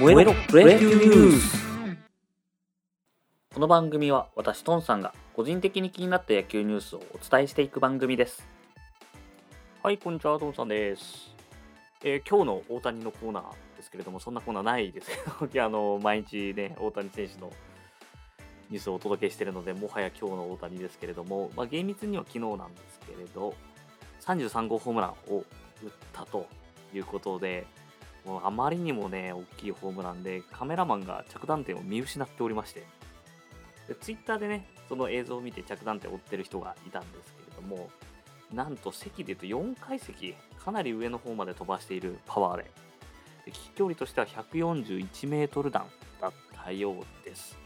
燃えろプロ野球ニュースこの番組は私トンさんが個人的に気になった野球ニュースをお伝えしていく番組です。はいこんにちはトンさんです、えー今日の大谷のコーナーですけれどもそんなコーナーないですけど あの毎日ね大谷選手のニュースをお届けしているのでもはや今日の大谷ですけれども、まあ、厳密には昨日なんですけれど33号ホームランを打ったということでもうあまりにもね、大きいホームランで、カメラマンが着弾点を見失っておりまして、でツイッターでね、その映像を見て着弾点を追ってる人がいたんですけれども、なんと席で言うと4階席、かなり上の方まで飛ばしているパワーで、で飛距離としては141メートル弾だったようです。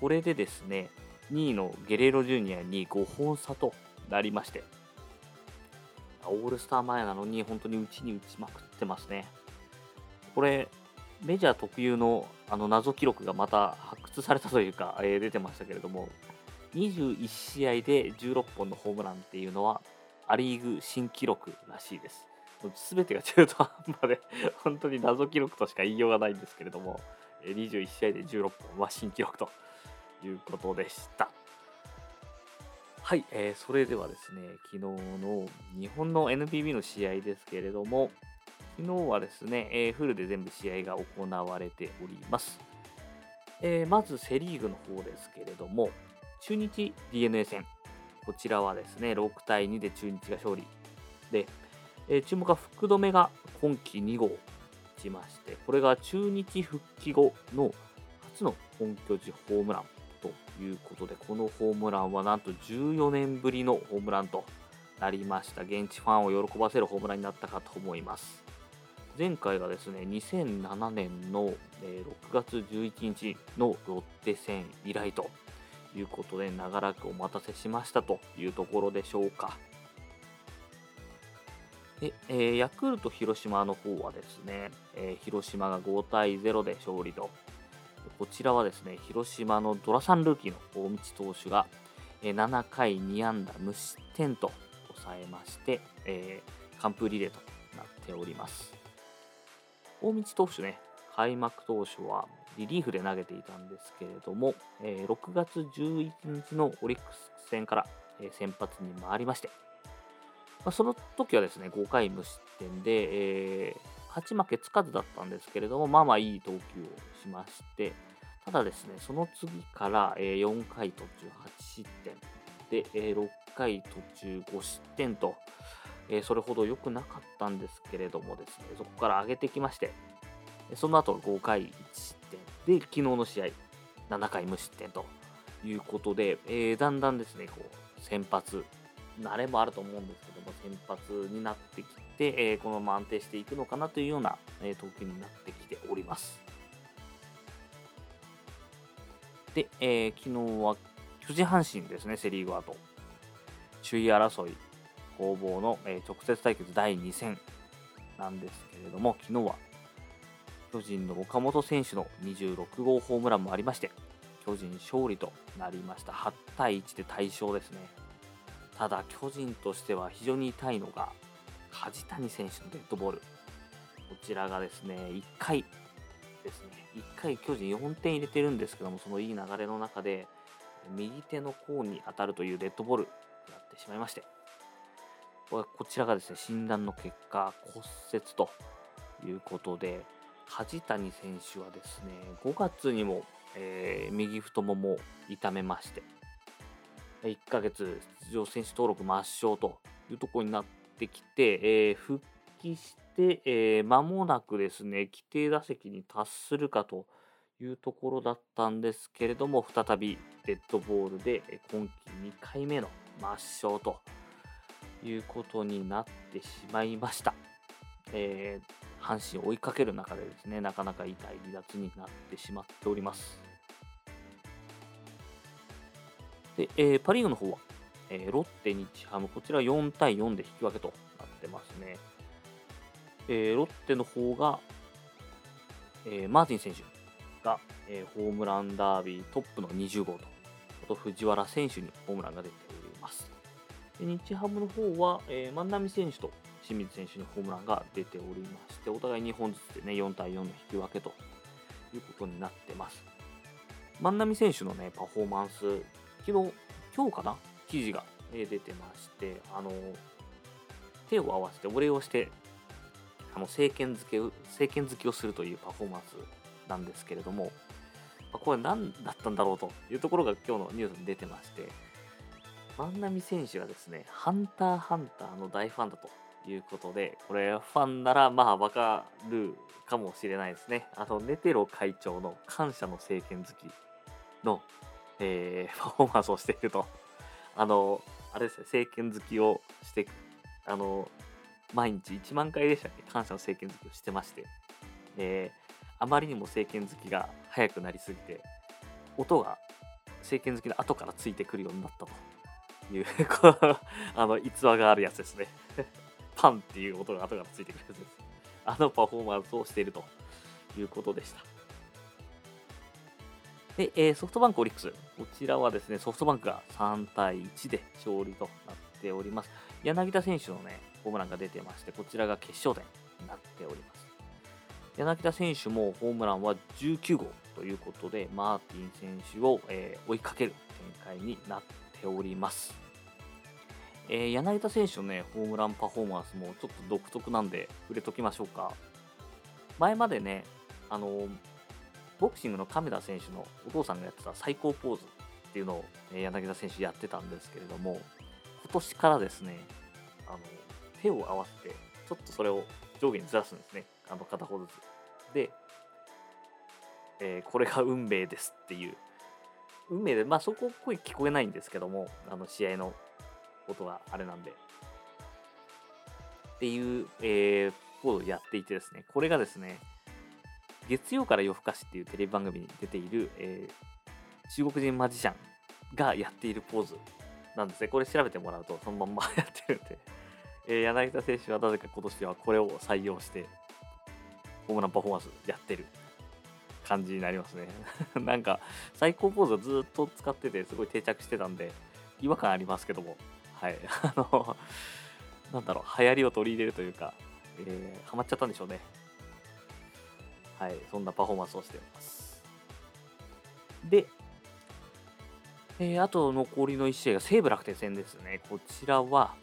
これでですね、2位のゲレーロジュニアに5本差となりまして、オールスター前なのに本当に打ちに打ちまくってますね。これ、メジャー特有のあの謎記録がまた発掘されたというか、えー出てましたけれども、21試合で16本のホームランっていうのは、ア・リーグ新記録らしいです。すべてが中途半端で、本当に謎記録としか言いようがないんですけれども、21試合で16本は新記録ということでした。はい、えーそれではですね、昨日の日本の NPB の試合ですけれども、昨日はですね、えーフルで全部試合が行われております。えーまずセ・リーグの方ですけれども、中日 d n a 戦、こちらはですね、6対2で中日が勝利。で、えー注目は福留が今季2号打ちまして、これが中日復帰後の初の本拠地ホームランということで、このホームランはなんと14年ぶりのホームランとなりました。現地ファンを喜ばせるホームランになったかと思います。前回がですね、2007年のえ6月11日のロッテ戦以来ということで、長らくお待たせしましたというところでしょうか。でえーヤクルト広島の方はですね、えー広島が5対0で勝利と、こちらはですね、広島のドラサンルーキーの大道投手が、7回2安打無失点と抑えまして、えー完封リレーとなっております。大道投手ね、開幕当初はリリーフで投げていたんですけれども、えー6月11日のオリックス戦から、え先発に回りまして、まあ、その時はですね、5回無失点で、えー勝ち負けつかずだったんですけれども、まあまあいい投球をしまして、ただですね、その次から、えー4回途中8失点で、えー6回途中5失点と、えそれほど良くなかったんですけれどもですね、そこから上げてきまして、その後5回1失点で、昨日の試合、7回無失点ということで、えーだんだんですね、こう先発、慣れもあると思うんですけども、先発になってきて、えーこのまま安定していくのかなというような、えー投球になってきております。で、えー昨日は巨人阪神ですね、セ・リーグはと。首位争い攻防の、え直接対決第2戦なんですけれども、昨日は巨人の岡本選手の26号ホームランもありまして、巨人勝利となりました。8対1で大勝ですね。ただ、巨人としては非常に痛いのが、梶谷選手のデッドボール。こちらがですね、1回ですね、1回巨人4点入れてるんですけども、そのいい流れの中で、右手の甲に当たるというデッドボールになってしまいまして、こちらがですね、診断の結果、骨折ということで、梶谷選手はですね、5月にも、えー右太ももを痛めまして、1ヶ月出場選手登録抹消というところになってきて、えー復帰して、えー間もなくですね、規定打席に達するかというところだったんですけれども、再びデッドボールで今季2回目の抹消ということになってしまいました。えー阪神を追いかける中でですね、なかなか痛い離脱になってしまっております。で、えーパ・リーグの方は、えーロッテ、日ハム、こちら4対4で引き分けとなってますね。えーロッテの方が、えーマーティン選手が、えーホームランダービートップの20号と、あと藤原選手にホームランが出て。日ハムの方は、えー万波選手と清水選手にホームランが出ておりまして、お互い2本ずつでね、4対4の引き分けということになってます。万波選手のね、パフォーマンス、昨日、今日かな？記事が、出てまして、あの、手を合わせてお礼をして、あの政権付け政権付けをするというパフォーマンスなんですけれども、これ何だったんだろうというところが今日のニュースに出てまして、万波選手がですね、ハンターハンターの大ファンだということで、これファンならまあわかるかもしれないですね。あの、ネテロ会長の感謝の政権好きの、えー、パフォーマンスをしていると。あの、あれですね、政権好きをして、あの、毎日1万回でしたっけ？感謝の政権好きをしてまして、えー、あまりにも政権好きが速くなりすぎて、音が政権好きの後からついてくるようになったという あの逸話があるやつですね パンっていう音が後からついてくるやつです。あのパフォーマンスをしているということでした。で、えー、ソフトバンクオリックス。こちらはですね、ソフトバンクが3対1で勝利となっております。柳田選手のね、ホームランが出てまして、こちらが決勝点になっております。柳田選手もホームランは19号ということで、マーティン選手を、えー、追いかける展開になっております。えー、柳田選手のね、ホームランパフォーマンスもちょっと独特なんで、触れときましょうか。前までね、あの、ボクシングの亀田選手のお父さんがやってた最高ポーズっていうのを、え、柳田選手やってたんですけれども、今年からですね、あの手を合わせて、ちょっとそれを上下にずらすんですね。あの片方ずつ。で、えー、これが運命ですっていう。運命で、まあそこ声聞こえないんですけども、あの試合のことがあれなんで。っていう、えー、ことをやっていてですね、これがですね、月曜から夜更かしっていうテレビ番組に出ている、えー、中国人マジシャンがやっているポーズなんですね。これ調べてもらうとそのまんま やってるんで、えー、柳田選手はなぜか今年はこれを採用して、ホームランパフォーマンスやってる感じになりますね。なんか、最高ポーズをずっと使ってて、すごい定着してたんで、違和感ありますけども、はい。あの、なんだろう、流行りを取り入れるというか、えー、ハマっちゃったんでしょうね。はい、そんなパフォーマンスをしております。で、えー、あと残りの1試合が西武楽天戦ですね。こちらは、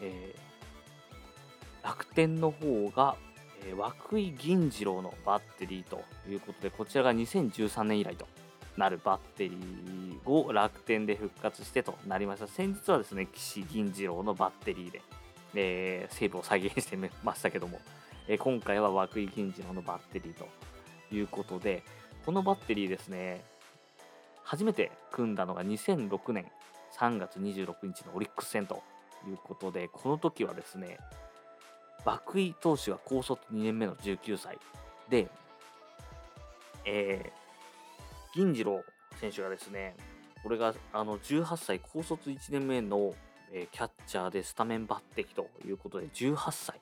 えー、楽天の方が、えー、涌井銀次郎のバッテリーということで、こちらが2013年以来となるバッテリーを楽天で復活してとなりました。先日はですね、岸銀次郎のバッテリーで、えー、セーブを再現してみましたけども、えー、今回は涌井銀次郎のバッテリーということで、このバッテリーですね、初めて組んだのが2006年3月26日のオリックス戦ということで、この時はですね、涌井投手が高卒2年目の19歳。で、えー、銀次郎選手がですね、これがあの18歳高卒1年目の、えー、キャッチャーでスタメン抜擢ということで18歳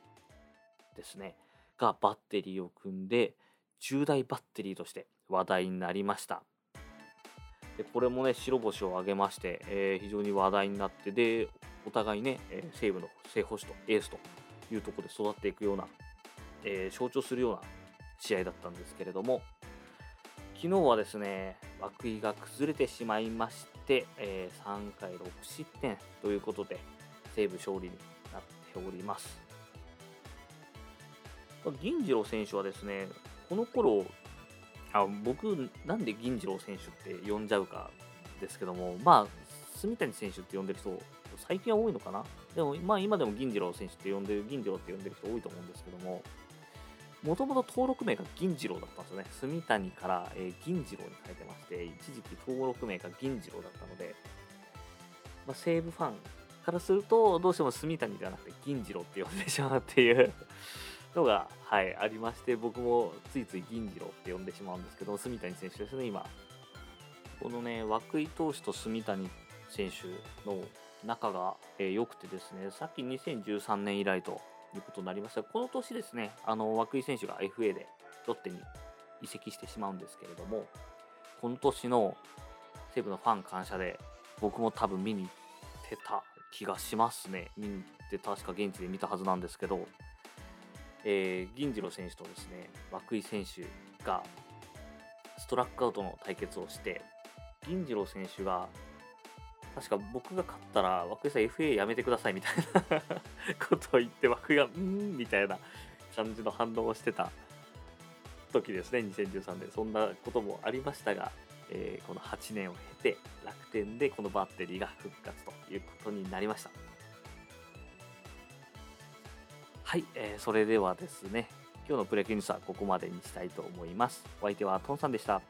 ですねがバッテリーを組んで10代バッテリーとして話題になりました。でこれもね白星を挙げまして、えー、非常に話題になってでお互いね、えー、西武の正捕手とエースというところで育っていくような、えー、象徴するような試合だったんですけれども昨日はですね涌井が崩れてしまいまして、えー、3回6失点ということで西武勝利になっております。銀次郎選手はですねこの頃あ僕なんで銀次郎選手って呼んじゃうかですけどもまあ住谷選手って呼んでる人最近は多いのかなでも、まあ今でも銀次郎選手って呼んでる、銀次郎って呼んでる人多いと思うんですけども、もともと登録名が銀次郎だったんですよね。住谷から、えー、銀次郎に変えてまして、一時期登録名が銀次郎だったので、まあ、西武ファンからすると、どうしても住谷ではなくて銀次郎って呼んでしまうっていうのが、はい、ありまして、僕もついつい銀次郎って呼んでしまうんですけど、住谷選手ですね、今。このね、涌井投手と住谷選手の仲が良、えー、くてですね、さっき2013年以来ということになりましたがこの年ですね、あの、涌井選手が FA でロッテに移籍してしまうんですけれども、この年の西武のファン感謝で、僕も多分見に行ってた気がしますね。見に行って確か現地で見たはずなんですけど、えー、銀次郎選手とですね、涌井選手がストラックアウトの対決をして銀次郎選手が確か僕が勝ったら涌井さん FA やめてくださいみたいなことを言って涌井がうんみたいな感じの反応をしてた時ですね2013年。そんなこともありましたが、えーこの8年を経て楽天でこのバッテリーが復活ということになりました。はい、えーそれではですね今日のプレキュニスはここまでにしたいと思います。お相手はトンさんでした。